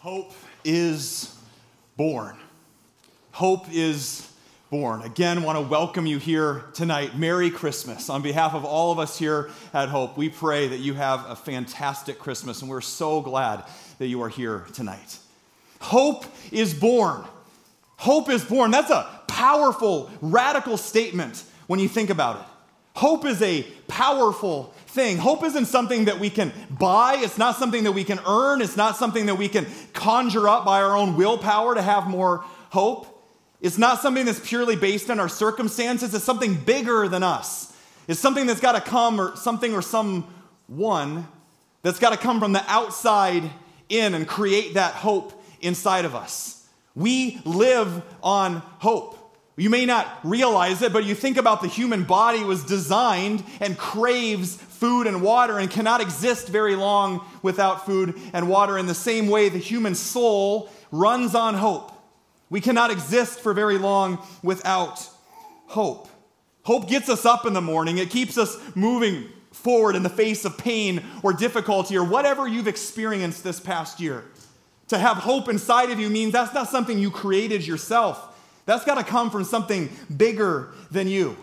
Hope is born. Hope is born. Again, want to welcome you here tonight. Merry Christmas. On behalf of all of us here at Hope, we pray that you have a fantastic Christmas, and we're so glad that you are here tonight. Hope is born. Hope is born. That's a powerful, radical statement when you think about it. Hope is a powerful thing. Hope isn't something that we can buy, it's not something that we can earn, it's not something that we can conjure up by our own willpower to have more hope. It's not something that's purely based on our circumstances, it's something bigger than us. It's something that's got to come, or something or someone that's got to come from the outside in and create that hope inside of us. We live on hope. You may not realize it, but you think about the human body was designed and craves food and water and cannot exist very long without food and water. In the same way, the human soul runs on hope. We cannot exist for very long without hope. Hope gets us up in the morning, it keeps us moving forward in the face of pain or difficulty or whatever you've experienced this past year. To have hope inside of you means that's not something you created yourself. That's got to come from something bigger than you.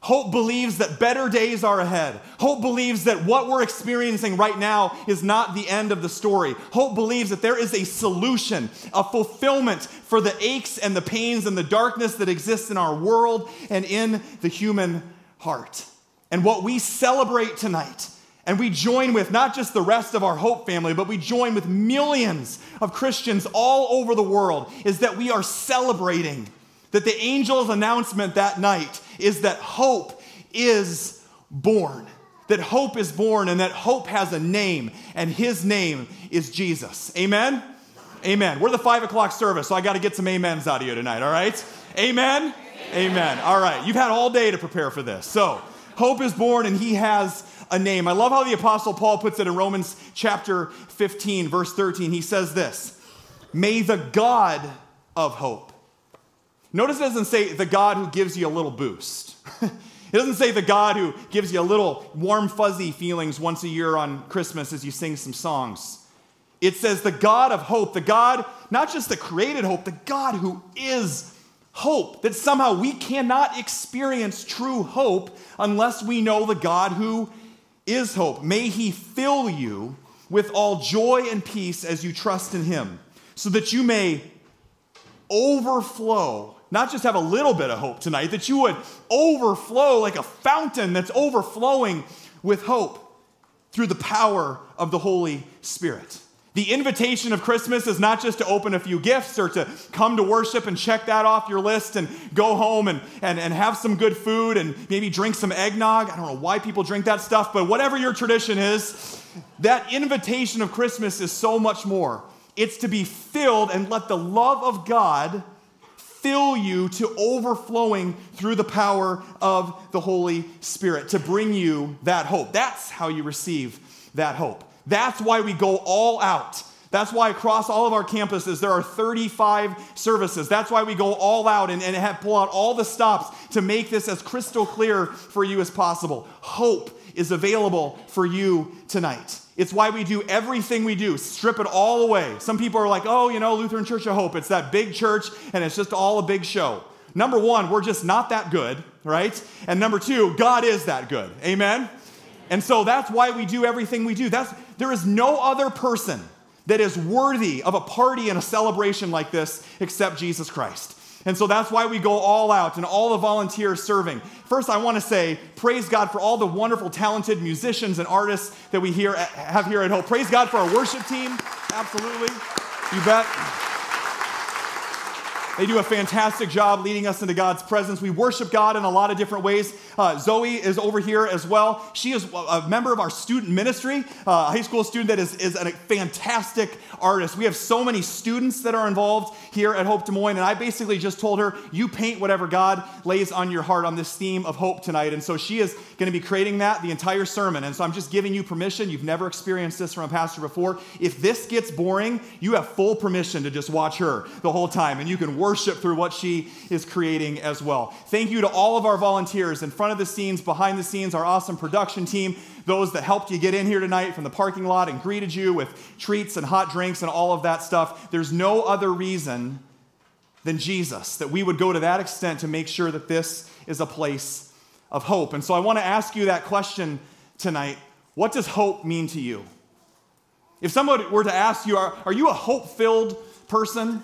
Hope believes that better days are ahead. Hope believes that what we're experiencing right now is not the end of the story. Hope believes that there is a solution, a fulfillment for the aches and the pains and the darkness that exists in our world and in the human heart. And what we celebrate tonight, and we join with not just the rest of our Hope family, but we join with millions of Christians all over the world, is that we are celebrating that the angel's announcement that night is that hope is born. That hope is born and that hope has a name, and his name is Jesus. Amen? Amen. We're the five o'clock service, so I got to get some amens out of you tonight, all right? Amen? Amen? Amen. All right. You've had all day to prepare for this. So, hope is born and he has a name. I love how the Apostle Paul puts it in Romans chapter 15, verse 13. He says this May the God of hope Notice it doesn't say the God who gives you a little boost. it doesn't say the God who gives you a little warm, fuzzy feelings once a year on Christmas as you sing some songs. It says the God of hope, the God, not just the created hope, the God who is hope. That somehow we cannot experience true hope unless we know the God who is hope. May He fill you with all joy and peace as you trust in Him, so that you may overflow not just have a little bit of hope tonight, that you would overflow like a fountain that's overflowing with hope through the power of the Holy Spirit. The invitation of Christmas is not just to open a few gifts or to come to worship and check that off your list and go home and, and, and have some good food and maybe drink some eggnog. I don't know why people drink that stuff, but whatever your tradition is, that invitation of Christmas is so much more. It's to be filled and let the love of God fill you to overflowing through the power of the Holy Spirit to bring you that hope. That's how you receive that hope. That's why we go all out. That's why across all of our campuses there are 35 services. That's why we go all out and, and have, pull out all the stops to make this as crystal clear for you as possible. Hope is available for you tonight. It's why we do everything we do, strip it all away. Some people are like, oh, you know, Lutheran Church of Hope, it's that big church and it's just all a big show. Number one, we're just not that good, right? And number two, God is that good. Amen? And so that's why we do everything we do. That's, there is no other person that is worthy of a party and a celebration like this except Jesus Christ. And so that's why we go all out and all the volunteers serving. First, I want to say, praise God for all the wonderful, talented musicians and artists that we here, have here at Hope. Praise God for our worship team. Absolutely. You bet. They do a fantastic job leading us into God's presence. We worship God in a lot of different ways. Uh, Zoe is over here as well. She is a member of our student ministry, uh, a high school student that is, is a fantastic artist. We have so many students that are involved here at Hope Des Moines, and I basically just told her, you paint whatever God lays on your heart on this theme of hope tonight. And so she is going to be creating that the entire sermon. And so I'm just giving you permission. You've never experienced this from a pastor before. If this gets boring, you have full permission to just watch her the whole time, and you can work worship through what she is creating as well. Thank you to all of our volunteers in front of the scenes, behind the scenes, our awesome production team, those that helped you get in here tonight from the parking lot and greeted you with treats and hot drinks and all of that stuff. There's no other reason than Jesus that we would go to that extent to make sure that this is a place of hope. And so I want to ask you that question tonight What does hope mean to you? If someone were to ask you, Are, are you a hope filled person?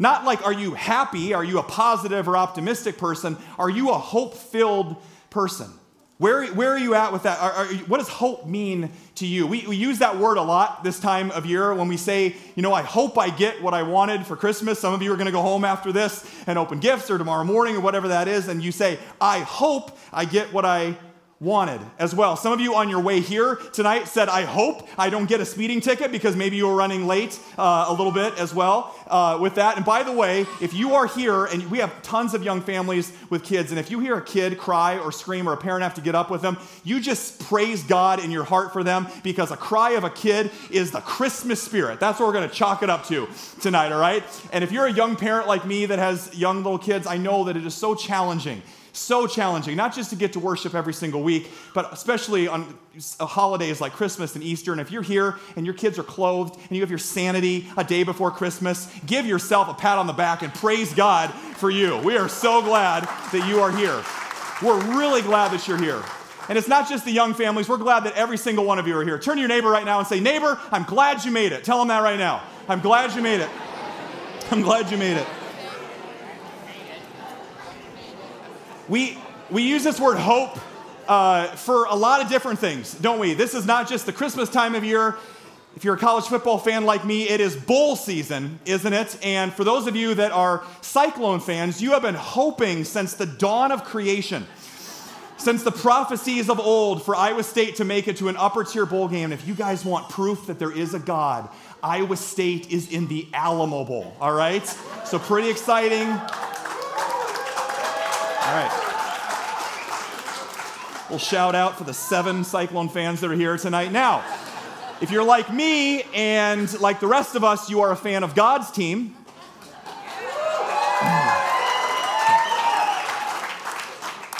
Not like, are you happy? Are you a positive or optimistic person? Are you a hope filled person? Where, where are you at with that? Are, are, what does hope mean to you? We, we use that word a lot this time of year when we say, you know, I hope I get what I wanted for Christmas. Some of you are going to go home after this and open gifts or tomorrow morning or whatever that is, and you say, I hope I get what I wanted as well. Some of you on your way here tonight said, I hope I don't get a speeding ticket because maybe you were running late uh, a little bit as well uh, with that. And by the way, if you are here and we have tons of young families with kids, and if you hear a kid cry or scream or a parent have to get up with them, you just praise God in your heart for them because a cry of a kid is the Christmas spirit. That's what we're going to chalk it up to tonight, all right? And if you're a young parent like me that has young little kids, I know that it is so challenging so challenging, not just to get to worship every single week, but especially on holidays like Christmas and Easter. And if you're here and your kids are clothed and you have your sanity a day before Christmas, give yourself a pat on the back and praise God for you. We are so glad that you are here. We're really glad that you're here. And it's not just the young families, we're glad that every single one of you are here. Turn to your neighbor right now and say, Neighbor, I'm glad you made it. Tell them that right now. I'm glad you made it. I'm glad you made it. We, we use this word hope uh, for a lot of different things, don't we? This is not just the Christmas time of year. If you're a college football fan like me, it is bowl season, isn't it? And for those of you that are Cyclone fans, you have been hoping since the dawn of creation, since the prophecies of old for Iowa State to make it to an upper tier bowl game. If you guys want proof that there is a God, Iowa State is in the Alamo Bowl, all right? So pretty exciting. All right. We'll shout out for the seven Cyclone fans that are here tonight. Now, if you're like me and like the rest of us, you are a fan of God's team.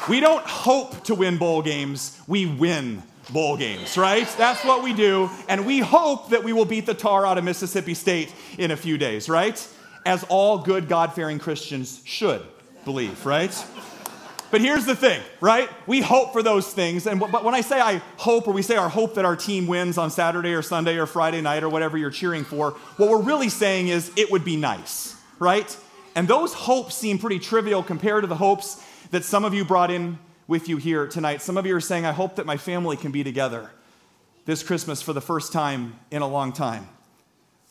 We don't hope to win bowl games, we win bowl games, right? That's what we do. And we hope that we will beat the tar out of Mississippi State in a few days, right? As all good God fearing Christians should believe, right? But here's the thing, right? We hope for those things. And but when I say I hope, or we say our hope that our team wins on Saturday or Sunday or Friday night or whatever you're cheering for, what we're really saying is it would be nice, right? And those hopes seem pretty trivial compared to the hopes that some of you brought in with you here tonight. Some of you are saying, I hope that my family can be together this Christmas for the first time in a long time.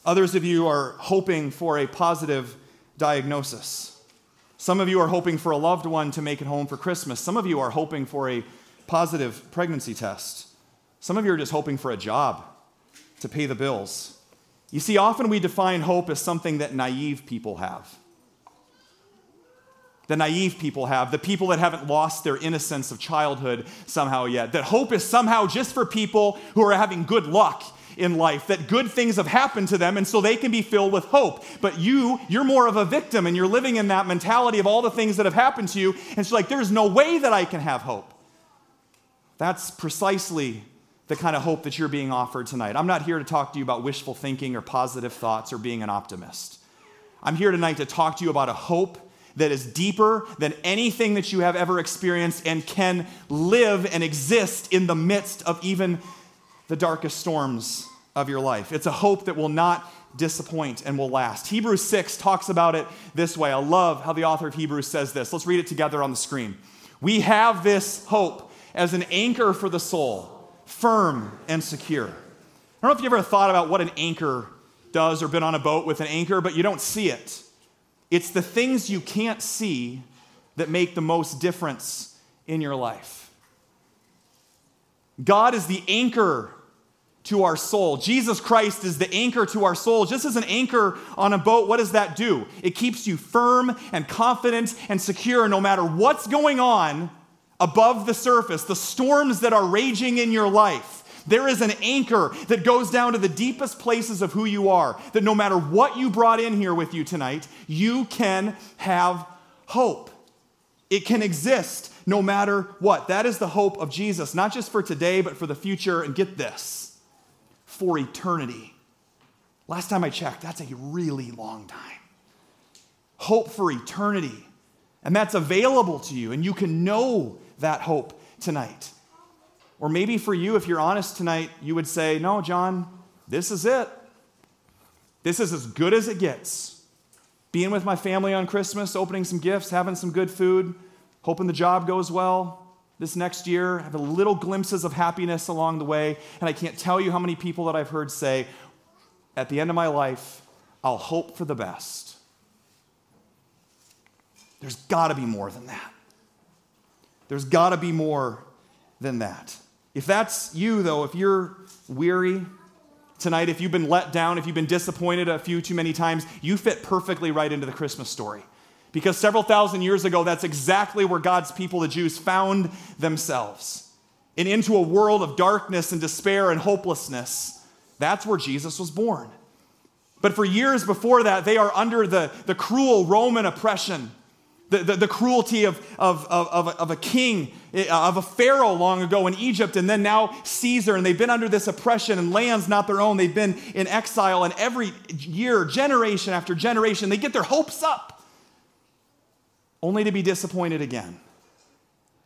Others of you are hoping for a positive diagnosis. Some of you are hoping for a loved one to make it home for Christmas. Some of you are hoping for a positive pregnancy test. Some of you are just hoping for a job to pay the bills. You see, often we define hope as something that naive people have. The naive people have, the people that haven't lost their innocence of childhood somehow yet. That hope is somehow just for people who are having good luck in life, that good things have happened to them, and so they can be filled with hope. But you, you're more of a victim, and you're living in that mentality of all the things that have happened to you. And it's like, there's no way that I can have hope. That's precisely the kind of hope that you're being offered tonight. I'm not here to talk to you about wishful thinking or positive thoughts or being an optimist. I'm here tonight to talk to you about a hope that is deeper than anything that you have ever experienced and can live and exist in the midst of even the darkest storms of your life. It's a hope that will not disappoint and will last. Hebrews 6 talks about it this way. I love how the author of Hebrews says this. Let's read it together on the screen. We have this hope as an anchor for the soul, firm and secure. I don't know if you ever thought about what an anchor does or been on a boat with an anchor, but you don't see it. It's the things you can't see that make the most difference in your life. God is the anchor to our soul. Jesus Christ is the anchor to our soul. Just as an anchor on a boat, what does that do? It keeps you firm and confident and secure no matter what's going on above the surface, the storms that are raging in your life. There is an anchor that goes down to the deepest places of who you are, that no matter what you brought in here with you tonight, you can have hope. It can exist no matter what. That is the hope of Jesus, not just for today, but for the future. And get this for eternity. Last time I checked, that's a really long time. Hope for eternity. And that's available to you, and you can know that hope tonight. Or maybe for you, if you're honest tonight, you would say, No, John, this is it. This is as good as it gets. Being with my family on Christmas, opening some gifts, having some good food, hoping the job goes well this next year, have a little glimpses of happiness along the way. And I can't tell you how many people that I've heard say, At the end of my life, I'll hope for the best. There's got to be more than that. There's got to be more than that. If that's you, though, if you're weary tonight, if you've been let down, if you've been disappointed a few too many times, you fit perfectly right into the Christmas story. Because several thousand years ago, that's exactly where God's people, the Jews, found themselves. And into a world of darkness and despair and hopelessness, that's where Jesus was born. But for years before that, they are under the, the cruel Roman oppression the, the, the, cruelty of, of, of, of, a king, eh, of a pharaoh long ago in Egypt, and then now Caesar, and they've been under this oppression and lands not their own. They've been in exile, and every year, generation after generation, they get their hopes up, only to be disappointed again.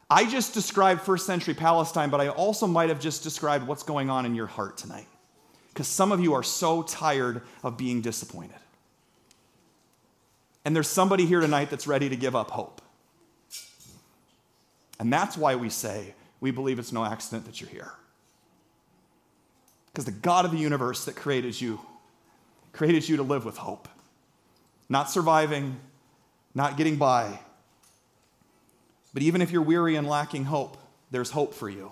I just described first century Palestine, but I also might have just described what's going on in your heart tonight. Because some of you are so tired of being disappointed. And there's somebody here tonight that's ready to give up hope. And that's why we say we believe it's no accident that you're here. Because the God of the universe that created you created you to live with hope, not surviving, not getting by. But even if you're weary and lacking hope, there's hope for you.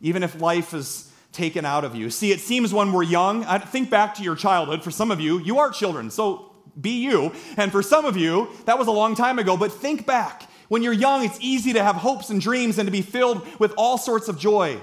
Even if life is taken out of you. See, it seems when we're young, I think back to your childhood. For some of you, you are children, so be you. And for some of you, that was a long time ago, but think back. When you're young, it's easy to have hopes and dreams and to be filled with all sorts of joy.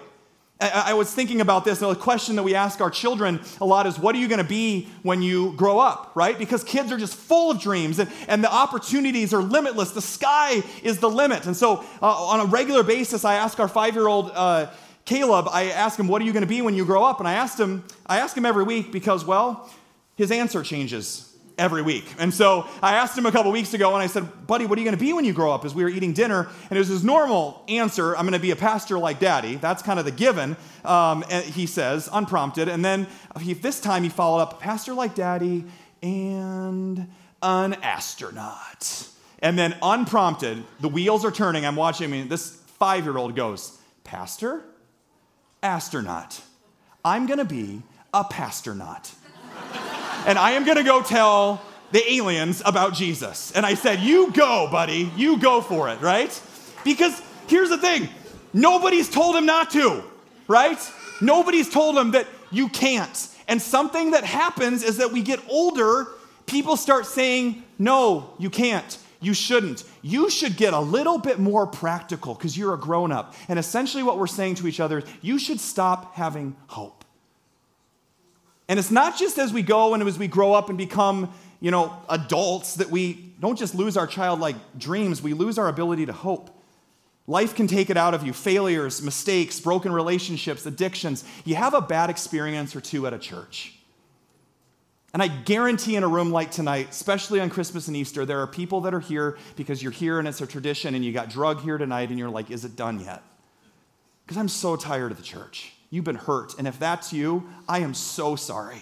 I, was thinking about this, and the question that we ask our children a lot is, What are you going to be when you grow up, right? Because kids are just full of dreams, and, and the opportunities are limitless. The sky is the limit. And so, uh, on a regular basis, I ask our five year old uh, Caleb, I ask him, What are you going to be when you grow up? And I asked him, I ask him every week because, well, his answer changes every week. And so I asked him a couple weeks ago and I said, Buddy, what are you going to be when you grow up? As we were eating dinner. And it was his normal answer I'm going to be a pastor like daddy. That's kind of the given, um, he says, unprompted. And then he, this time he followed up, pastor like daddy and an astronaut. And then unprompted, the wheels are turning. I'm watching, I mean, this five year old goes, Pastor? Astronaut. I'm going to be a pastor not and I am gonna go tell the aliens about Jesus. And I said, You go, buddy, you go for it, right? Because here's the thing nobody's told him not to, right? Nobody's told him that you can't. And something that happens is that we get older, people start saying, No, you can't. You shouldn't. You should get a little bit more practical because you're a grown up. And essentially, what we're saying to each other is, you should stop having hope. And it's not just as we go and as we grow up and become, you know, adults that we don't just lose our childlike dreams, we lose our ability to hope. Life can take it out of you failures, mistakes, broken relationships, addictions. You have a bad experience or two at a church. And I guarantee in a room like tonight, especially on Christmas and Easter, there are people that are here because you're here and it's a tradition and you got drug here tonight and you're like, is it done yet? Because I'm so tired of the church. You've been hurt. And if that's you, I am so sorry.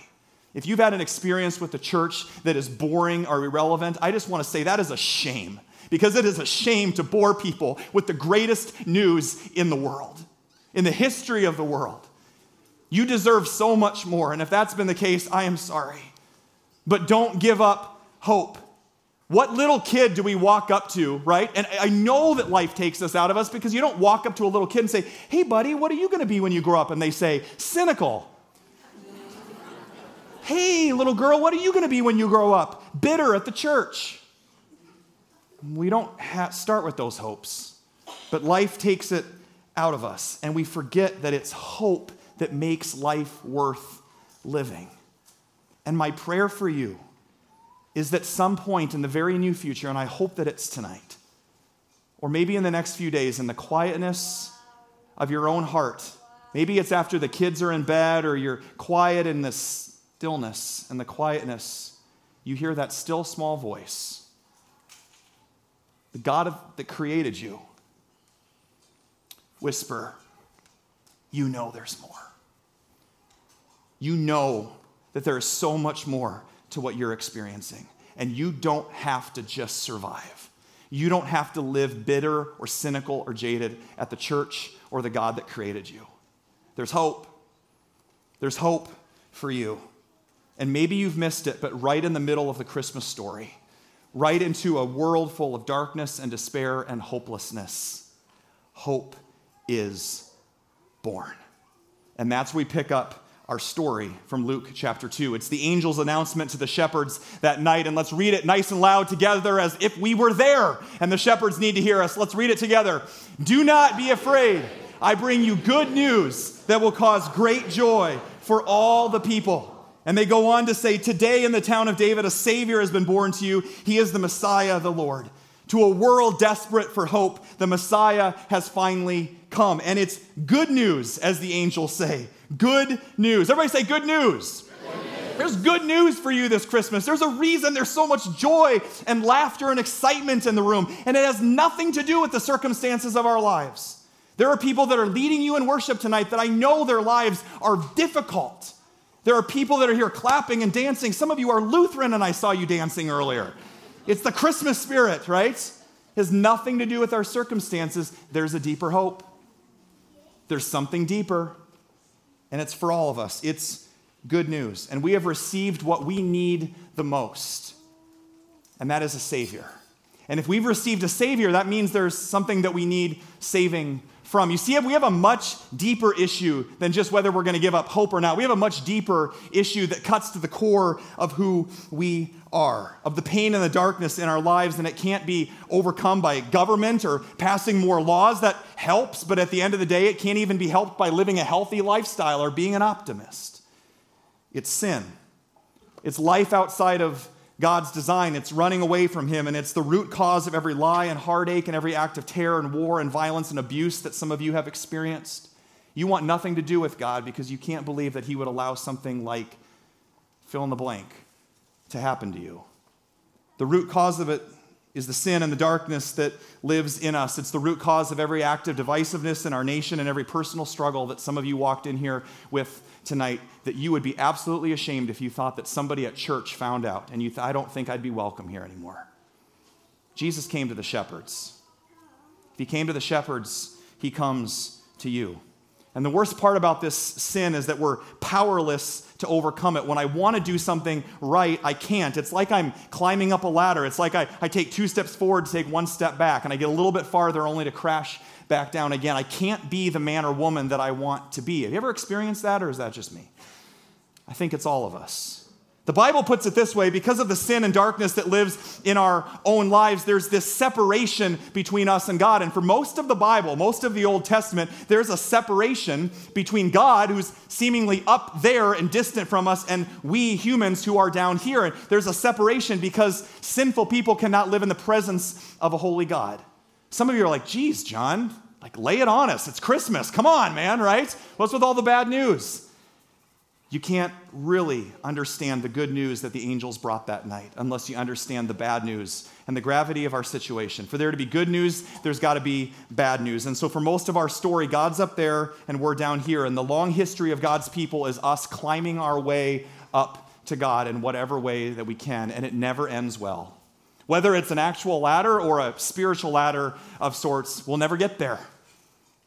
If you've had an experience with the church that is boring or irrelevant, I just want to say that is a shame because it is a shame to bore people with the greatest news in the world, in the history of the world. You deserve so much more. And if that's been the case, I am sorry. But don't give up hope. What little kid do we walk up to, right? And I know that life takes this out of us because you don't walk up to a little kid and say, Hey, buddy, what are you going to be when you grow up? And they say, Cynical. hey, little girl, what are you going to be when you grow up? Bitter at the church. We don't ha- start with those hopes, but life takes it out of us, and we forget that it's hope that makes life worth living. And my prayer for you is that some point in the very new future, and I hope that it's tonight, or maybe in the next few days, in the quietness of your own heart, maybe it's after the kids are in bed or you're quiet in the stillness and the quietness, you hear that still small voice. The God of, that created you whisper, You know there's more. You know that there is so much more to what you're experiencing. And you don't have to just survive. You don't have to live bitter or cynical or jaded at the church or the God that created you. There's hope. There's hope for you. And maybe you've missed it, but right in the middle of the Christmas story, right into a world full of darkness and despair and hopelessness, hope is born. And that's we pick up our story from Luke chapter 2. It's the angel's announcement to the shepherds that night, and let's read it nice and loud together as if we were there and the shepherds need to hear us. Let's read it together. Do not be afraid. I bring you good news that will cause great joy for all the people. And they go on to say, Today in the town of David, a Savior has been born to you. He is the Messiah, the Lord. To a world desperate for hope, the Messiah has finally come. And it's good news, as the angels say. Good news. Everybody say good news. There's good news for you this Christmas. There's a reason there's so much joy and laughter and excitement in the room, and it has nothing to do with the circumstances of our lives. There are people that are leading you in worship tonight that I know their lives are difficult. There are people that are here clapping and dancing. Some of you are Lutheran, and I saw you dancing earlier. It's the Christmas spirit, right? It has nothing to do with our circumstances. There's a deeper hope. There's something deeper and it's for all of us. It's good news. And we have received what we need the most, and that is a Savior. And if we've received a Savior, that means there's something that we need saving from. You see, we have a much deeper issue than just whether we're going to give up hope or not. We have a much deeper issue that cuts to the core of who we are, of the pain and the darkness in our lives, and it can't be overcome by government or passing more laws. That helps, but at the end of the day, it can't even be helped by living a healthy lifestyle or being an optimist. It's sin, it's life outside of God's design. It's running away from Him, and it's the root cause of every lie and heartache and every act of terror and war and violence and abuse that some of you have experienced. You want nothing to do with God because you can't believe that He would allow something like fill in the blank to happen to you. The root cause of it is the sin and the darkness that lives in us. It's the root cause of every act of divisiveness in our nation and every personal struggle that some of you walked in here with tonight that you would be absolutely ashamed if you thought that somebody at church found out and you I don't think I'd be welcome here anymore. Jesus came to the shepherds. If he came to the shepherds, he comes to you. And the worst part about this sin is that we're powerless to overcome it. When I want to do something right, I can't. It's like I'm climbing up a ladder. It's like I, I take two steps forward to take one step back, and I get a little bit farther only to crash back down again. I can't be the man or woman that I want to be. Have you ever experienced that, or is that just me? I think it's all of us. The Bible puts it this way because of the sin and darkness that lives in our own lives, there's this separation between us and God. And for most of the Bible, most of the Old Testament, there's a separation between God, who's seemingly up there and distant from us, and we humans who are down here. And there's a separation because sinful people cannot live in the presence of a holy God. Some of you are like, geez, John, like lay it on us. It's Christmas. Come on, man, right? What's with all the bad news? You can't really understand the good news that the angels brought that night unless you understand the bad news and the gravity of our situation. For there to be good news, there's got to be bad news. And so, for most of our story, God's up there and we're down here. And the long history of God's people is us climbing our way up to God in whatever way that we can, and it never ends well. Whether it's an actual ladder or a spiritual ladder of sorts, we'll never get there.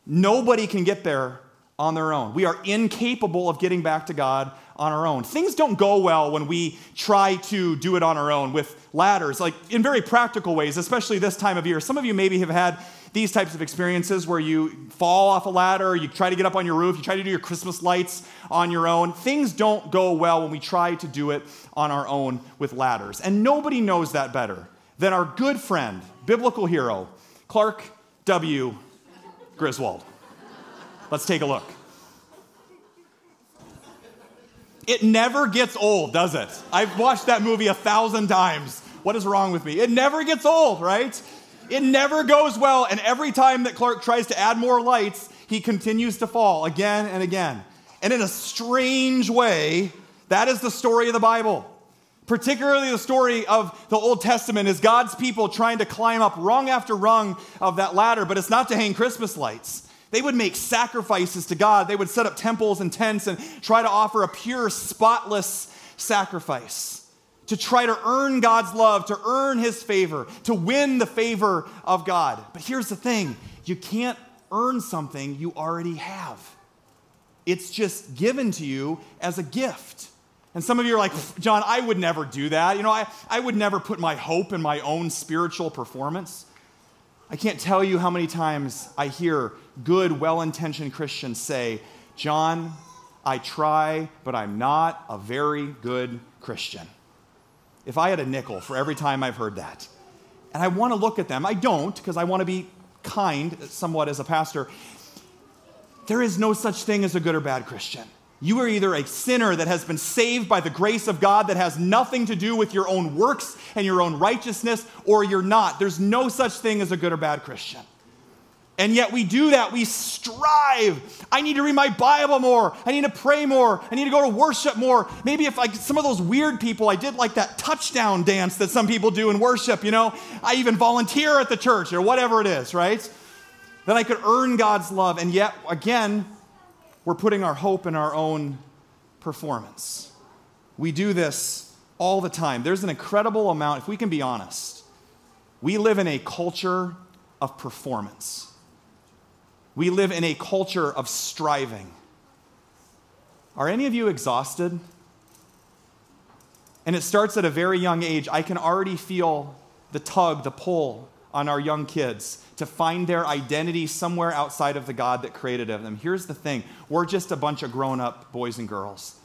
Nobody can get there on their own. We are incapable of getting back to God on our own. Things don't go well when we try to do it on our own with ladders, like in very practical ways, especially this time of year. Some of you maybe have had these types of experiences where you fall off a ladder, you try to get up on your roof, you try to do your Christmas lights on your own. Things don't go well when we try to do it on our own with ladders. And nobody knows that better than our good friend, biblical hero, Clark W. Griswold. Let's take a look. It never gets old, does it? I've watched that movie a thousand times. What is wrong with me? It never gets old, right? It never goes well. And every time that Clark tries to add more lights, he continues to fall again and again. And in a strange way, that is the story of the Bible. Particularly the story of the Old Testament is God's people trying to climb up rung after rung of that ladder, but it's not to hang Christmas lights. They would make sacrifices to God. They would set up temples and tents and try to offer a pure, spotless sacrifice to try to earn God's love, to earn His favor, to win the favor of God. But here's the thing you can't earn something you already have, it's just given to you as a gift. And some of you are like, John, I would never do that. You know, I, I would never put my hope in my own spiritual performance. I can't tell you how many times I hear good, well intentioned Christians say, John, I try, but I'm not a very good Christian. If I had a nickel for every time I've heard that, and I want to look at them, I don't because I want to be kind somewhat as a pastor. There is no such thing as a good or bad Christian. You are either a sinner that has been saved by the grace of God that has nothing to do with your own works and your own righteousness, or you're not. There's no such thing as a good or bad Christian. And yet we do that. We strive. I need to read my Bible more. I need to pray more. I need to go to worship more. Maybe if I some of those weird people, I did like that touchdown dance that some people do in worship, you know, I even volunteer at the church or whatever it is, right? Then I could earn God's love. And yet, again, we're putting our hope in our own performance. We do this all the time. There's an incredible amount, if we can be honest, we live in a culture of performance. We live in a culture of striving. Are any of you exhausted? And it starts at a very young age. I can already feel the tug, the pull on our young kids to find their identity somewhere outside of the God that created them. Here's the thing we're just a bunch of grown up boys and girls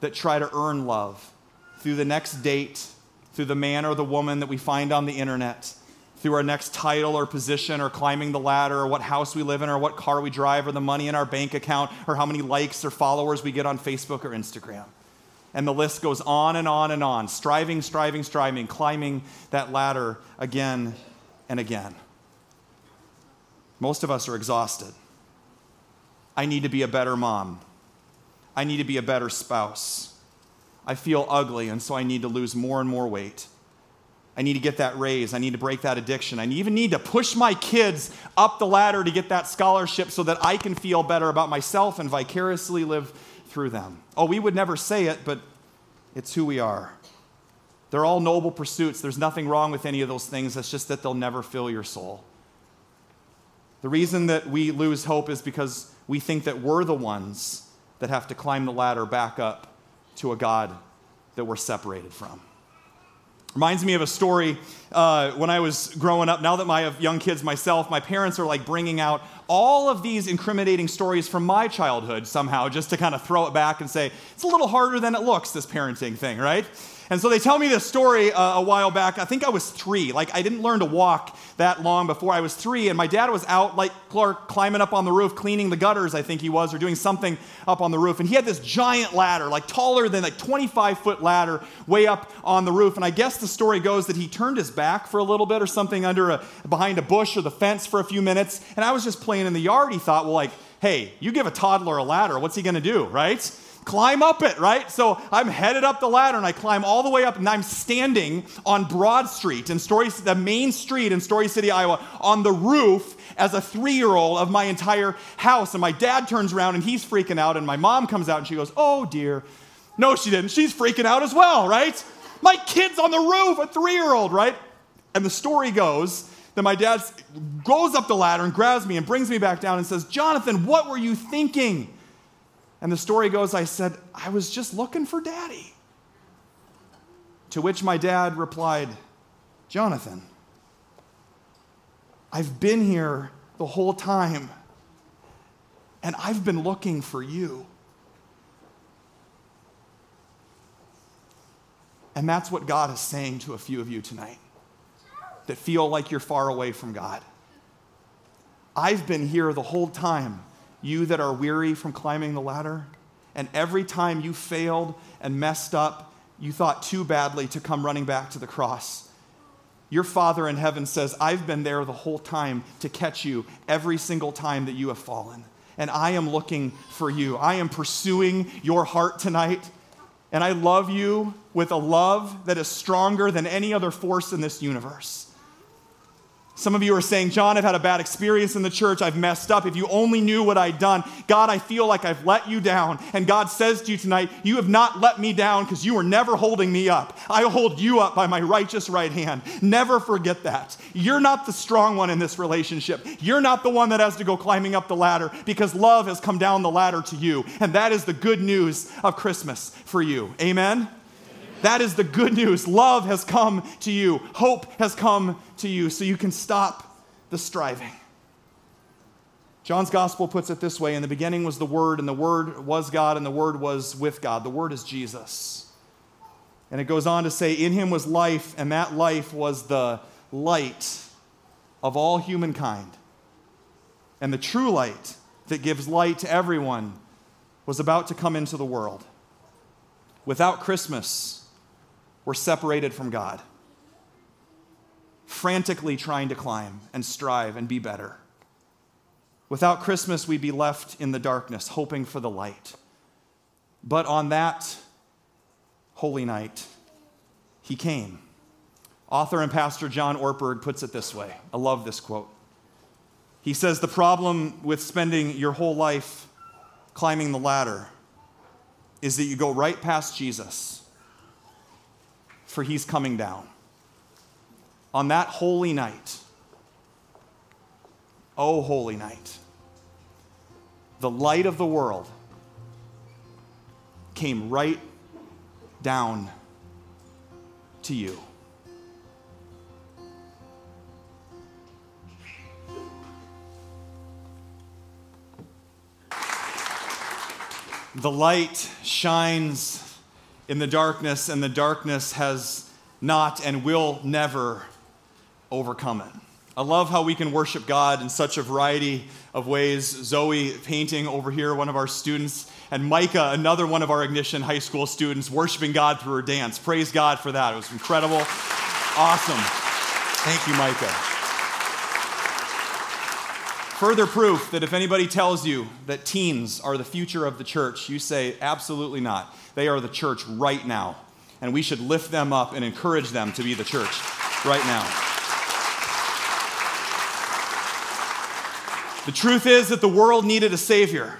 that try to earn love through the next date, through the man or the woman that we find on the internet, through our next title or position or climbing the ladder or what house we live in or what car we drive or the money in our bank account or how many likes or followers we get on Facebook or Instagram. And the list goes on and on and on, striving, striving, striving, climbing that ladder again and again. Most of us are exhausted. I need to be a better mom. I need to be a better spouse. I feel ugly, and so I need to lose more and more weight. I need to get that raise. I need to break that addiction. I even need to push my kids up the ladder to get that scholarship so that I can feel better about myself and vicariously live through them. Oh, we would never say it, but it's who we are. They're all noble pursuits. There's nothing wrong with any of those things. It's just that they'll never fill your soul. The reason that we lose hope is because we think that we're the ones that have to climb the ladder back up to a God that we're separated from. Reminds me of a story uh, when I was growing up. Now that I have young kids myself, my parents are like bringing out all of these incriminating stories from my childhood somehow, just to kind of throw it back and say, it's a little harder than it looks, this parenting thing, right? And so they tell me this story uh, a while back. I think I was three. Like, I didn't learn to walk that long before I was three. And my dad was out, like Clark, climbing up on the roof, cleaning the gutters, I think he was, or doing something up on the roof. And he had this giant ladder, like taller than like 25 foot ladder, way up on the roof. And I guess the story goes that he turned his back for a little bit or something under a, behind a bush or the fence for a few minutes. And I was just playing in the yard. He thought, well, like, hey, you give a toddler a ladder, what's he going to do, right? Climb up it, right? So I'm headed up the ladder and I climb all the way up and I'm standing on Broad Street in Story, the main street in Story City, Iowa, on the roof as a three year old of my entire house. And my dad turns around and he's freaking out. And my mom comes out and she goes, Oh dear. No, she didn't. She's freaking out as well, right? My kid's on the roof, a three year old, right? And the story goes that my dad goes up the ladder and grabs me and brings me back down and says, Jonathan, what were you thinking? And the story goes, I said, I was just looking for daddy. To which my dad replied, Jonathan, I've been here the whole time, and I've been looking for you. And that's what God is saying to a few of you tonight that feel like you're far away from God. I've been here the whole time you that are weary from climbing the ladder, And every time you failed and messed up, you thought too badly to come running back to the cross. Your Father in heaven says, I've been there the whole time to catch you every single time that you have fallen. And I am looking for you. I am pursuing your heart tonight. And I love you with a love that is stronger than any other force in this universe. Some of you are saying, John, I've had a bad experience in the church. I've messed up. If you only knew what I'd done. God, I feel like I've let you down. And God says to you tonight, You have not let me down because you were never holding me up. I hold you up by my righteous right hand. Never forget that. You're not the strong one in this relationship. You're not the one that has to go climbing up the ladder because love has come down the ladder to you. And that is the good news of Christmas for you. Amen? That is the good news. Love has come to you, hope has come to you, so you can stop the striving. John's gospel puts it this way In the beginning was the Word, and the Word was God, and the Word was with God. The Word is Jesus. And it goes on to say, In him was life, and that life was the light of all humankind. And the true light that gives light to everyone was about to come into the world. Without Christmas, we're separated from God, frantically trying to climb and strive and be better. Without Christmas, we'd be left in the darkness, hoping for the light. But on that holy night, he came. Author and pastor John Ortberg puts it this way. I love this quote. He says, The problem with spending your whole life climbing the ladder is that you go right past Jesus for he's coming down. On that holy night, oh, holy night, the light of the world came right down to you. The light shines in the darkness, and the darkness has not and will never overcome it. I love how we can worship God in such a variety of ways. Zoe painting over here, one of our students, and Micah, another one of our Ignition High School students, worshiping God through her dance. Praise God for that. It was incredible. Awesome. Thank you, Micah. Further proof that if anybody tells you that teens are the future of the church, you say, absolutely not. They are the church right now. And we should lift them up and encourage them to be the church right now. The truth is that the world needed a Savior,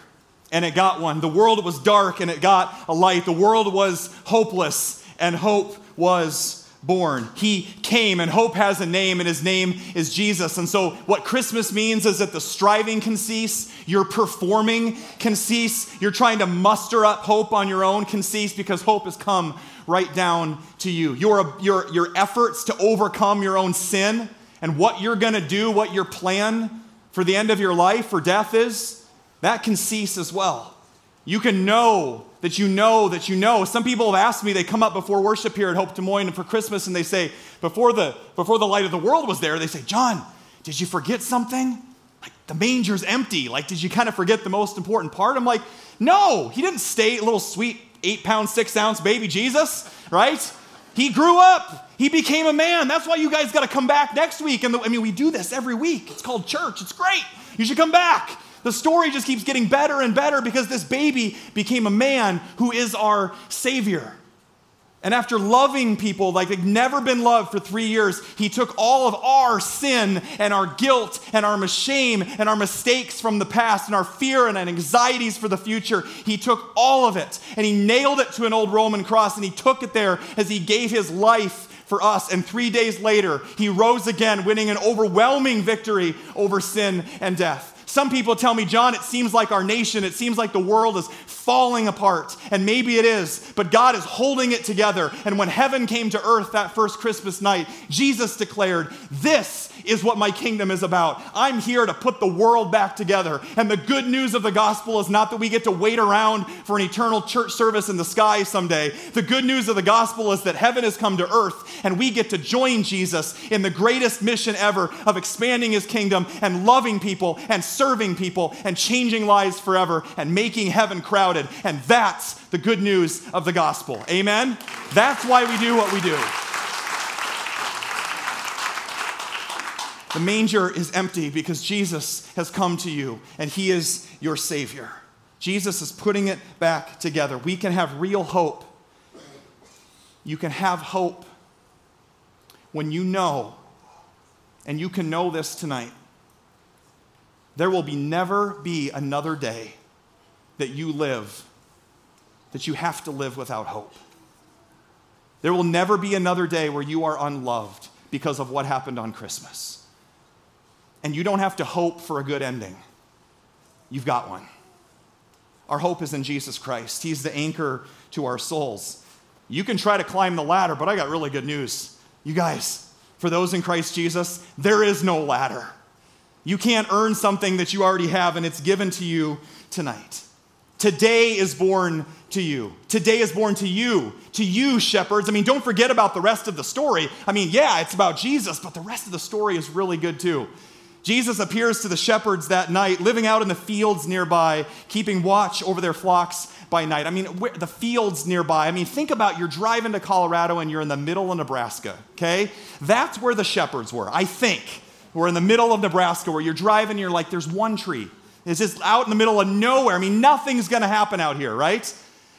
and it got one. The world was dark, and it got a light. The world was hopeless, and hope was born. He came, and hope has a name, and his name is Jesus. And so, what Christmas means is that the striving can cease, your performing can cease, you're trying to muster up hope on your own can cease because hope has come right down to you. Your, your, your efforts to overcome your own sin and what you're going to do, what your plan for the end of your life or death is, that can cease as well. You can know that you know that you know. Some people have asked me, they come up before worship here at Hope Des Moines for Christmas and they say, before the, before the light of the world was there, they say, John, did you forget something? Like the manger's empty. Like, did you kind of forget the most important part? I'm like, no, he didn't stay a little sweet eight pound, six ounce baby Jesus, right? He grew up. He became a man. That's why you guys got to come back next week. And the, I mean, we do this every week. It's called church. It's great. You should come back. The story just keeps getting better and better because this baby became a man who is our Savior. And after loving people like they've never been loved for three years, he took all of our sin and our guilt and our shame and our mistakes from the past and our fear and anxieties for the future. He took all of it and he nailed it to an old Roman cross and he took it there as he gave his life for us. And three days later, he rose again, winning an overwhelming victory over sin and death. Some people tell me, John, it seems like our nation, it seems like the world is falling apart. And maybe it is, but God is holding it together. And when heaven came to earth that first Christmas night, Jesus declared, This is what my kingdom is about. I'm here to put the world back together. And the good news of the gospel is not that we get to wait around for an eternal church service in the sky someday. The good news of the gospel is that heaven has come to earth and we get to join Jesus in the greatest mission ever of expanding his kingdom and loving people and serving people and changing lives forever and making heaven crowded And that's the good news of the gospel. Amen? That's why we do what we do. The manger is empty because Jesus has come to you and he is your Savior. Jesus is putting it back together. We can have real hope. You can have hope when you know, and you can know this tonight, there will be never be another day that you live that you have to live without hope. There will never be another day where you are unloved because of what happened on Christmas. And you don't have to hope for a good ending. You've got one. Our hope is in Jesus Christ. He's the anchor to our souls. You can try to climb the ladder, but I got really good news. You guys, for those in Christ Jesus, there is no ladder. You can't earn something that you already have, and it's given to you tonight. Today is born to you. Today is born to you, to you, shepherds. I mean, don't forget about the rest of the story. I mean, yeah, it's about Jesus, but the rest of the story is really good too. Jesus appears to the shepherds that night, living out in the fields nearby, keeping watch over their flocks by night. I mean, where, the fields nearby. I mean, think about you're driving to Colorado and you're in the middle of Nebraska, okay? That's where the shepherds were, I think. We're in the middle of Nebraska where you're driving, you're like, there's one tree. It's just out in the middle of nowhere. I mean, nothing's gonna happen out here, right?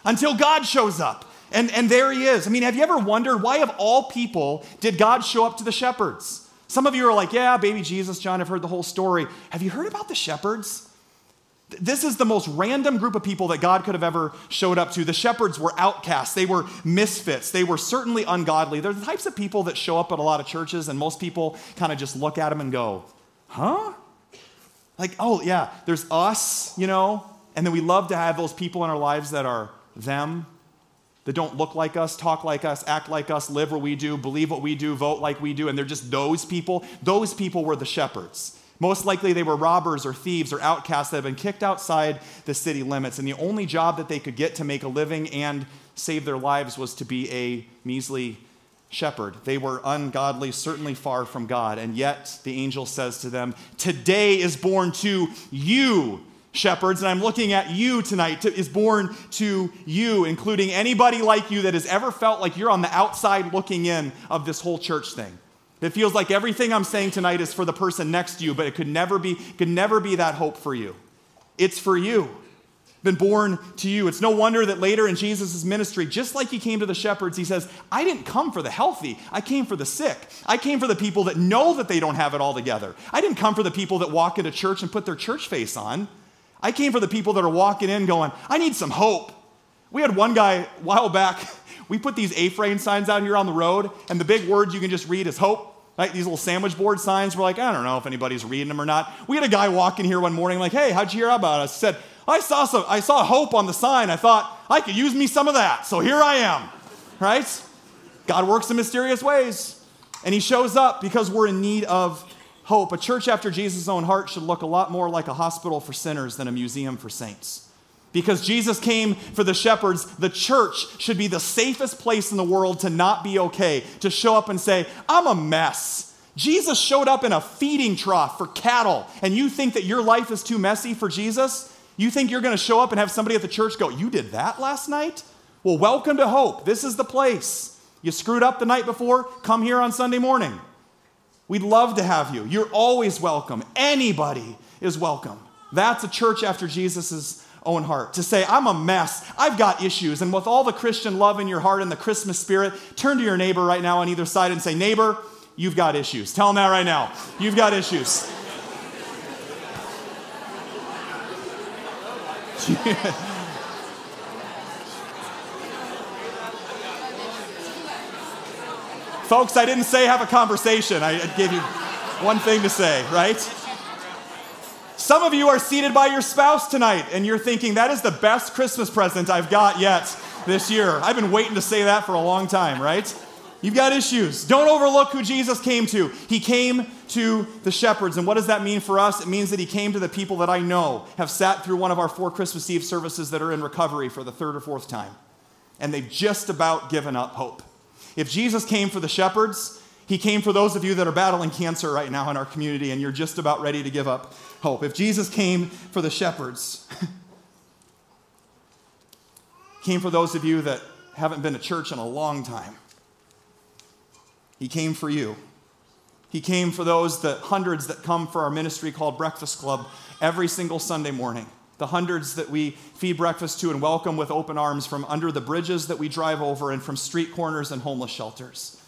Until God shows up. And, and there he is. I mean, have you ever wondered why, of all people, did God show up to the shepherds? Some of you are like, yeah, baby Jesus, John, I've heard the whole story. Have you heard about the shepherds? This is the most random group of people that God could have ever showed up to. The shepherds were outcasts. They were misfits. They were certainly ungodly. They're the types of people that show up at a lot of churches, and most people kind of just look at them and go, huh? Like, oh, yeah, there's us, you know? And then we love to have those people in our lives that are them that don't look like us, talk like us, act like us, live what we do, believe what we do, vote like we do, and they're just those people. Those people were the shepherds. Most likely they were robbers or thieves or outcasts that had been kicked outside the city limits, and the only job that they could get to make a living and save their lives was to be a measly shepherd. They were ungodly, certainly far from God, and yet the angel says to them, Today is born to you shepherds, and I'm looking at you tonight, to, is born to you, including anybody like you that has ever felt like you're on the outside looking in of this whole church thing. It feels like everything I'm saying tonight is for the person next to you, but it could never be, could never be that hope for you. It's for you. Been born to you. It's no wonder that later in Jesus' ministry, just like he came to the shepherds, he says, I didn't come for the healthy. I came for the sick. I came for the people that know that they don't have it all together. I didn't come for the people that walk into church and put their church face on. I came for the people that are walking in going, I need some hope. We had one guy a while back, we put these A-frame signs out here on the road, and the big word you can just read is hope. Right? These little sandwich board signs. We're like, I don't know if anybody's reading them or not. We had a guy walk in here one morning, like, hey, how'd you hear about us? Said, I saw some, I saw hope on the sign. I thought I could use me some of that. So here I am. Right? God works in mysterious ways. And he shows up because we're in need of hope. A church after Jesus' own heart should look a lot more like a hospital for sinners than a museum for saints. Because Jesus came for the shepherds, the church should be the safest place in the world to not be okay, to show up and say, I'm a mess. Jesus showed up in a feeding trough for cattle, and you think that your life is too messy for Jesus? You think you're going to show up and have somebody at the church go, You did that last night? Well, welcome to hope. This is the place. You screwed up the night before, come here on Sunday morning. We'd love to have you. You're always welcome. Anybody is welcome. That's a church after Jesus' own heart. To say, I'm a mess, I've got issues. And with all the Christian love in your heart and the Christmas spirit, turn to your neighbor right now on either side and say, Neighbor, you've got issues. Tell them that right now. You've got issues. Folks, I didn't say have a conversation. I gave you one thing to say, right? Some of you are seated by your spouse tonight and you're thinking, that is the best Christmas present I've got yet this year. I've been waiting to say that for a long time, right? You've got issues. Don't overlook who Jesus came to. He came to the shepherds. And what does that mean for us? It means that he came to the people that I know have sat through one of our four Christmas Eve services that are in recovery for the third or fourth time. And they've just about given up hope. If Jesus came for the shepherds, he came for those of you that are battling cancer right now in our community and you're just about ready to give up hope. If Jesus came for the shepherds, came for those of you that haven't been to church in a long time. He came for you. He came for those, the hundreds that come for our ministry called Breakfast Club every single Sunday morning. The hundreds that we feed breakfast to and welcome with open arms from under the bridges that we drive over and from street corners and homeless shelters.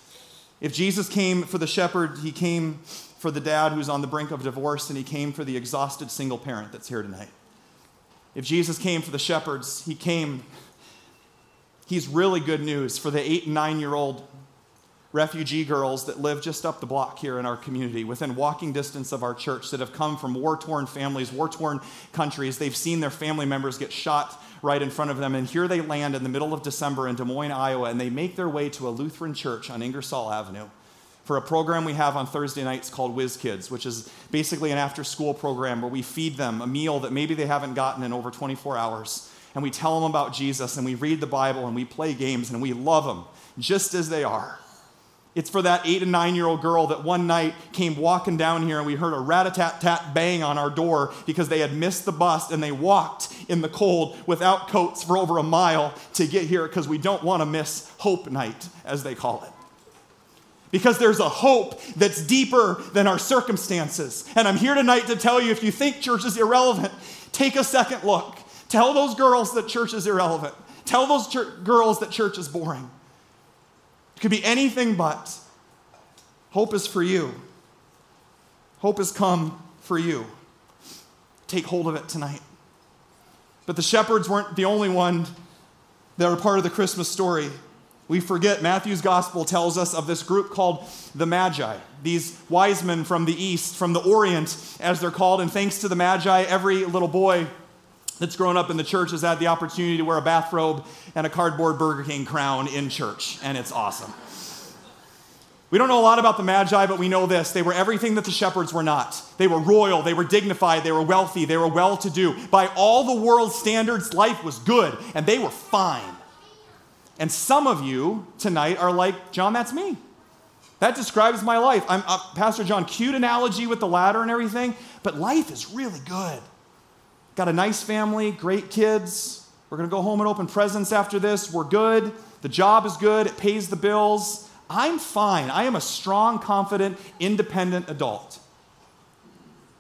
If Jesus came for the shepherd, he came for the dad who's on the brink of divorce, and he came for the exhausted single parent that's here tonight. If Jesus came for the shepherds, he came. He's really good news for the eight and nine year old refugee girls that live just up the block here in our community, within walking distance of our church, that have come from war torn families, war torn countries. They've seen their family members get shot right in front of them. And here they land in the middle of December in Des Moines, Iowa, and they make their way to a Lutheran church on Ingersoll Avenue for a program we have on Thursday nights called Whiz Kids, which is basically an after school program where we feed them a meal that maybe they haven't gotten in over 24 hours. And we tell them about Jesus and we read the Bible and we play games and we love them just as they are. It's for that eight and nine year old girl that one night came walking down here and we heard a rat a tat tat bang on our door because they had missed the bus and they walked in the cold without coats for over a mile to get here because we don't want to miss Hope Night, as they call it. Because there's a hope that's deeper than our circumstances. And I'm here tonight to tell you if you think church is irrelevant, take a second look. Tell those girls that church is irrelevant. Tell those girls that church is boring. It could be anything but. Hope is for you. Hope has come for you. Take hold of it tonight. But the shepherds weren't the only one that are part of the Christmas story. We forget Matthew's gospel tells us of this group called the Magi, these wise men from the east, from the Orient, as they're called. And thanks to the Magi, every little boy that's grown up in the church has had the opportunity to wear a bathrobe and a cardboard Burger King crown in church, and it's awesome. We don't know a lot about the Magi, but we know this. They were everything that the shepherds were not. They were royal, they were dignified, they were wealthy, they were well to do. By all the world's standards, life was good, and they were fine. And some of you tonight are like, John, that's me. That describes my life. I'm uh, Pastor John, cute analogy with the ladder and everything, but life is really good. Got a nice family, great kids. We're going to go home and open presents after this. We're good. The job is good. It pays the bills. I'm fine. I am a strong, confident, independent adult.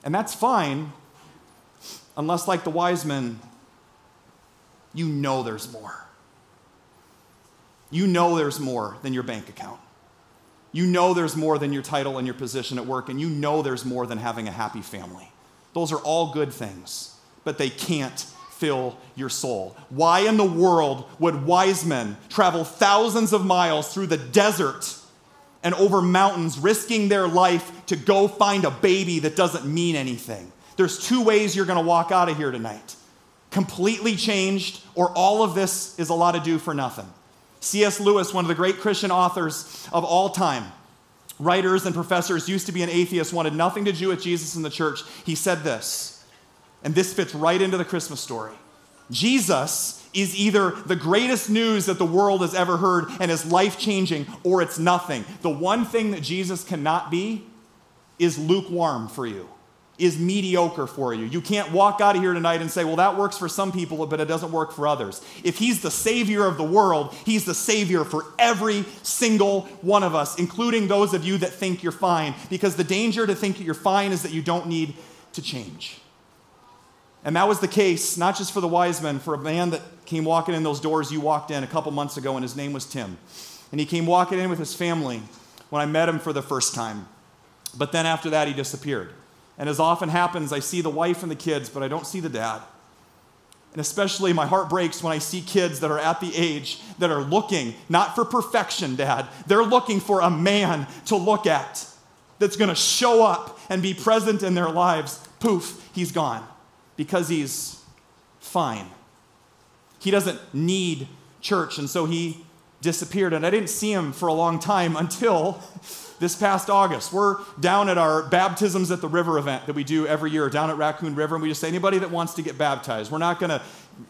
And that's fine, unless, like the wise men, you know there's more. You know there's more than your bank account. You know there's more than your title and your position at work, and you know there's more than having a happy family. Those are all good things but they can't fill your soul. Why in the world would wise men travel thousands of miles through the desert and over mountains, risking their life to go find a baby that doesn't mean anything? There's two ways you're going to walk out of here tonight completely changed, or all of this is a lot of do for nothing. C.S. Lewis, one of the great Christian authors of all time, writers and professors, used to be an atheist, wanted nothing to do with Jesus and the church. He said this and this fits right into the Christmas story. Jesus is either the greatest news that the world has ever heard and is life changing, or it's nothing. The one thing that Jesus cannot be is lukewarm for you, is mediocre for you. You can't walk out of here tonight and say, well, that works for some people, but it doesn't work for others. If He's the Savior of the world, He's the Savior for every single one of us, including those of you that think you're fine, because the danger to think you're fine is that you don't need to change. And that was the case, not just for the wise men, for a man that came walking in those doors you walked in a couple months ago, and his name was Tim. And he came walking in with his family when I met him for the first time. But then after that, he disappeared. And as often happens, I see the wife and the kids, but I don't see the dad. And especially my heart breaks when I see kids that are at the age that are looking not for perfection, dad. They're looking for a man to look at that's going to show up and be present in their lives. Poof, he's gone because he's fine. He doesn't need church, and so he disappeared. And I didn't see him for a long time until this past August. We're down at our baptisms at the river event that we do every year down at Raccoon River, and we just say anybody that wants to get baptized. We're not going to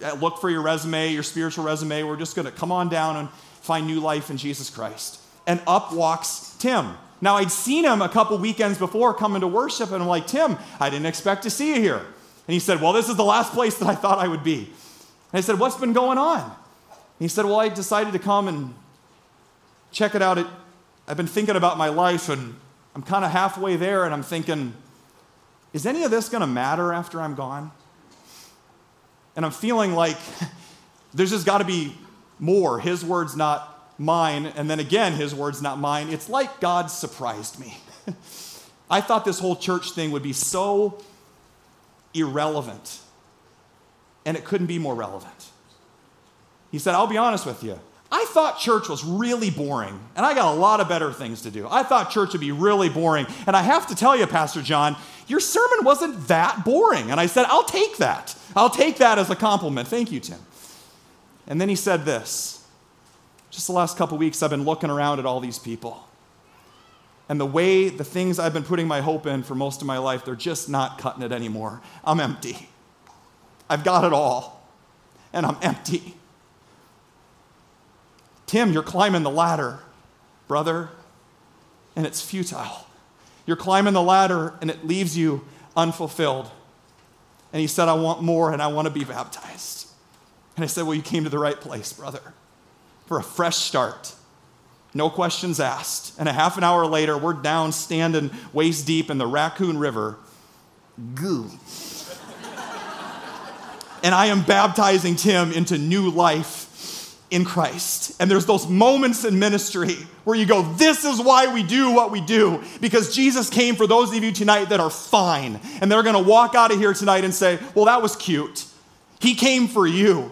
uh, look for your resume, your spiritual resume. We're just going to come on down and find new life in Jesus Christ. And up walks Tim. Now, I'd seen him a couple weekends before coming to worship, and I'm like, Tim, I didn't expect to see you here. And he said, Well, this is the last place that I thought I would be. And I said, What's been going on? he said, Well, I decided to come and check it out. I've been thinking about my life, and I'm kind of halfway there, and I'm thinking, is any of this going to matter after I'm gone? And I'm feeling like there's just got to be more. His words, not mine. And then again, his words, not mine. It's like God surprised me. I thought this whole church thing would be so irrelevant, and it couldn't be more relevant. He said, I'll be honest with you. I thought church was really boring, and I got a lot of better things to do. I thought church would be really boring. And I have to tell you, Pastor John, your sermon wasn't that boring. And I said, I'll take that. I'll take that as a compliment. Thank you, Tim. And then he said this just the last couple weeks, I've been looking around at all these people. And the way, the things I've been putting my hope in for most of my life, they're just not cutting it anymore. I'm empty. I've got it all, and I'm empty. Tim, you're climbing the ladder, brother, and it's futile. You're climbing the ladder, and it leaves you unfulfilled. And he said, I want more, and I want to be baptized. And I said, Well, you came to the right place, brother, for a fresh start. No questions asked. And a half an hour later, we're down standing waist deep in the Raccoon River. Goo. and I am baptizing Tim into new life in Christ. And there's those moments in ministry where you go, This is why we do what we do. Because Jesus came for those of you tonight that are fine. And they're going to walk out of here tonight and say, Well, that was cute. He came for you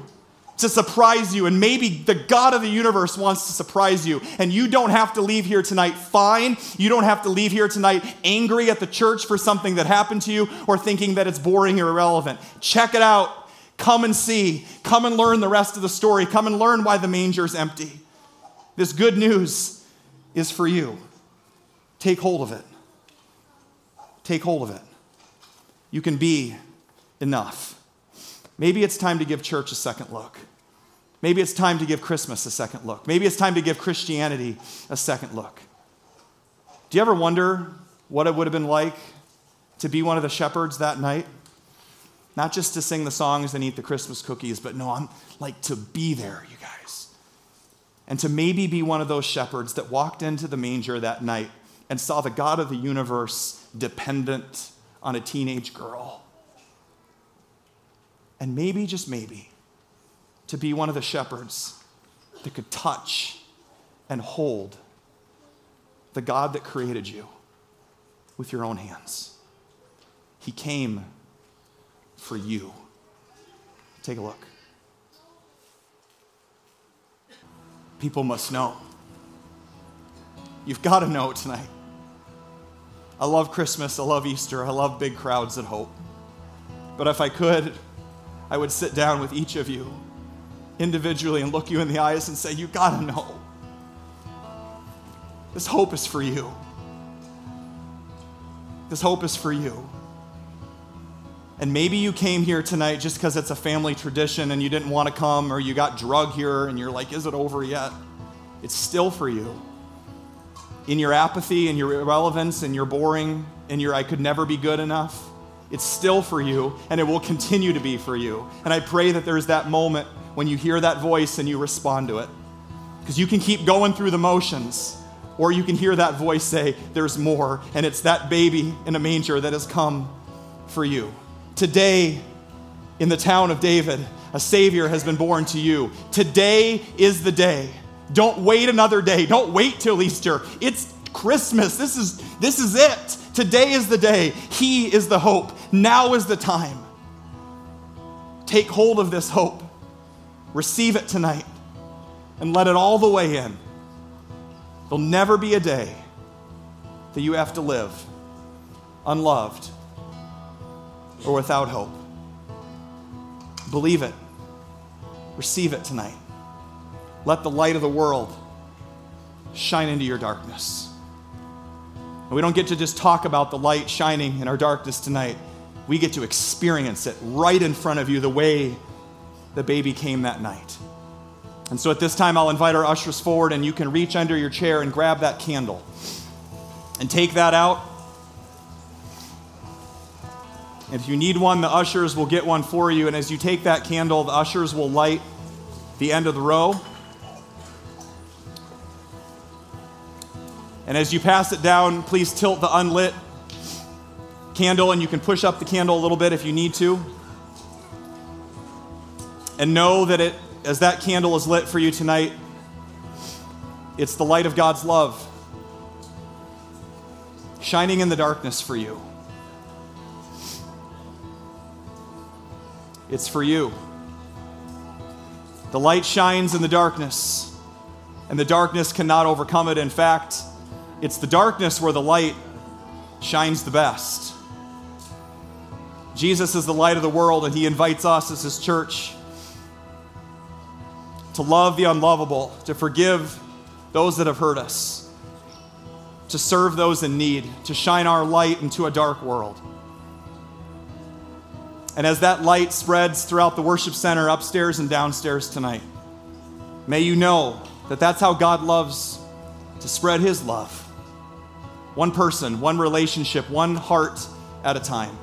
to surprise you. And maybe the God of the universe wants to surprise you. And you don't have to leave here tonight fine. You don't have to leave here tonight angry at the church for something that happened to you or thinking that it's boring or irrelevant. Check it out. Come and see. Come and learn the rest of the story. Come and learn why the manger is empty. This good news is for you. Take hold of it. Take hold of it. You can be enough. Maybe it's time to give church a second look. Maybe it's time to give Christmas a second look. Maybe it's time to give Christianity a second look. Do you ever wonder what it would have been like to be one of the shepherds that night? Not just to sing the songs and eat the Christmas cookies, but no, I'm like to be there, you guys. And to maybe be one of those shepherds that walked into the manger that night and saw the God of the universe dependent on a teenage girl and maybe, just maybe, to be one of the shepherds that could touch and hold the God that created you with your own hands. He came for you. Take a look. People must know. You've got to know tonight. I love Christmas. I love Easter. I love big crowds at Hope. But if I could, I would sit down with each of you individually and look you in the eyes and say, You gotta know. This hope is for you. This hope is for you. And maybe you came here tonight just because it's a family tradition and you didn't want to come, or you got drug here and you're like, Is it over yet? It's still for you. In your apathy and your irrelevance and your boring and your I could never be good enough it's still for you, and it will continue to be for you. And I pray that there's that moment when you hear that voice and you respond to it. Because you can keep going through the motions, or you can hear that voice say, There's more, and it's that baby in a manger that has come for you. Today, in the town of David, a Savior has been born to you. Today is the day. Don't wait another day. Don't wait till Easter. It's Christmas. This is, this is it. Today is the day. He is the hope. Now is the time. Take hold of this hope. Receive it tonight and let it all the way in. There'll never be a day that you have to live unloved or without hope. Believe it. Receive it tonight. Let the light of the world shine into your darkness. And we don't get to just talk about the light shining in our darkness tonight. We get to experience it right in front of you the way the baby came that night. And so at this time, I'll invite our ushers forward, and you can reach under your chair and grab that candle and take that out. If you need one, the ushers will get one for you. And as you take that candle, the ushers will light the end of the row. And as you pass it down, please tilt the unlit candle, and you can push up the candle a little bit if you need to. And know that it, as that candle is lit for you tonight, it's the light of God's love shining in the darkness for you. It's for you. The light shines in the darkness, and the darkness cannot overcome it. In fact, it's the darkness where the light shines the best. Jesus is the light of the world, and he invites us as his church to love the unlovable, to forgive those that have hurt us, to serve those in need, to shine our light into a dark world. And as that light spreads throughout the worship center, upstairs and downstairs tonight, may you know that that's how God loves to spread his love. One person, one relationship, one heart at a time.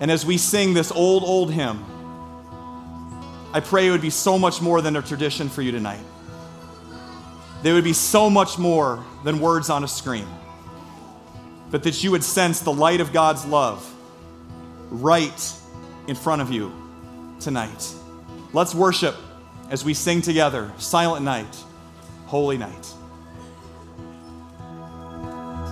And as we sing this old, old hymn, I pray it would be so much more than a tradition for you tonight. There would be so much more than words on a screen, but that you would sense the light of God's love right in front of you tonight. Let's worship as we sing together Silent Night, Holy Night.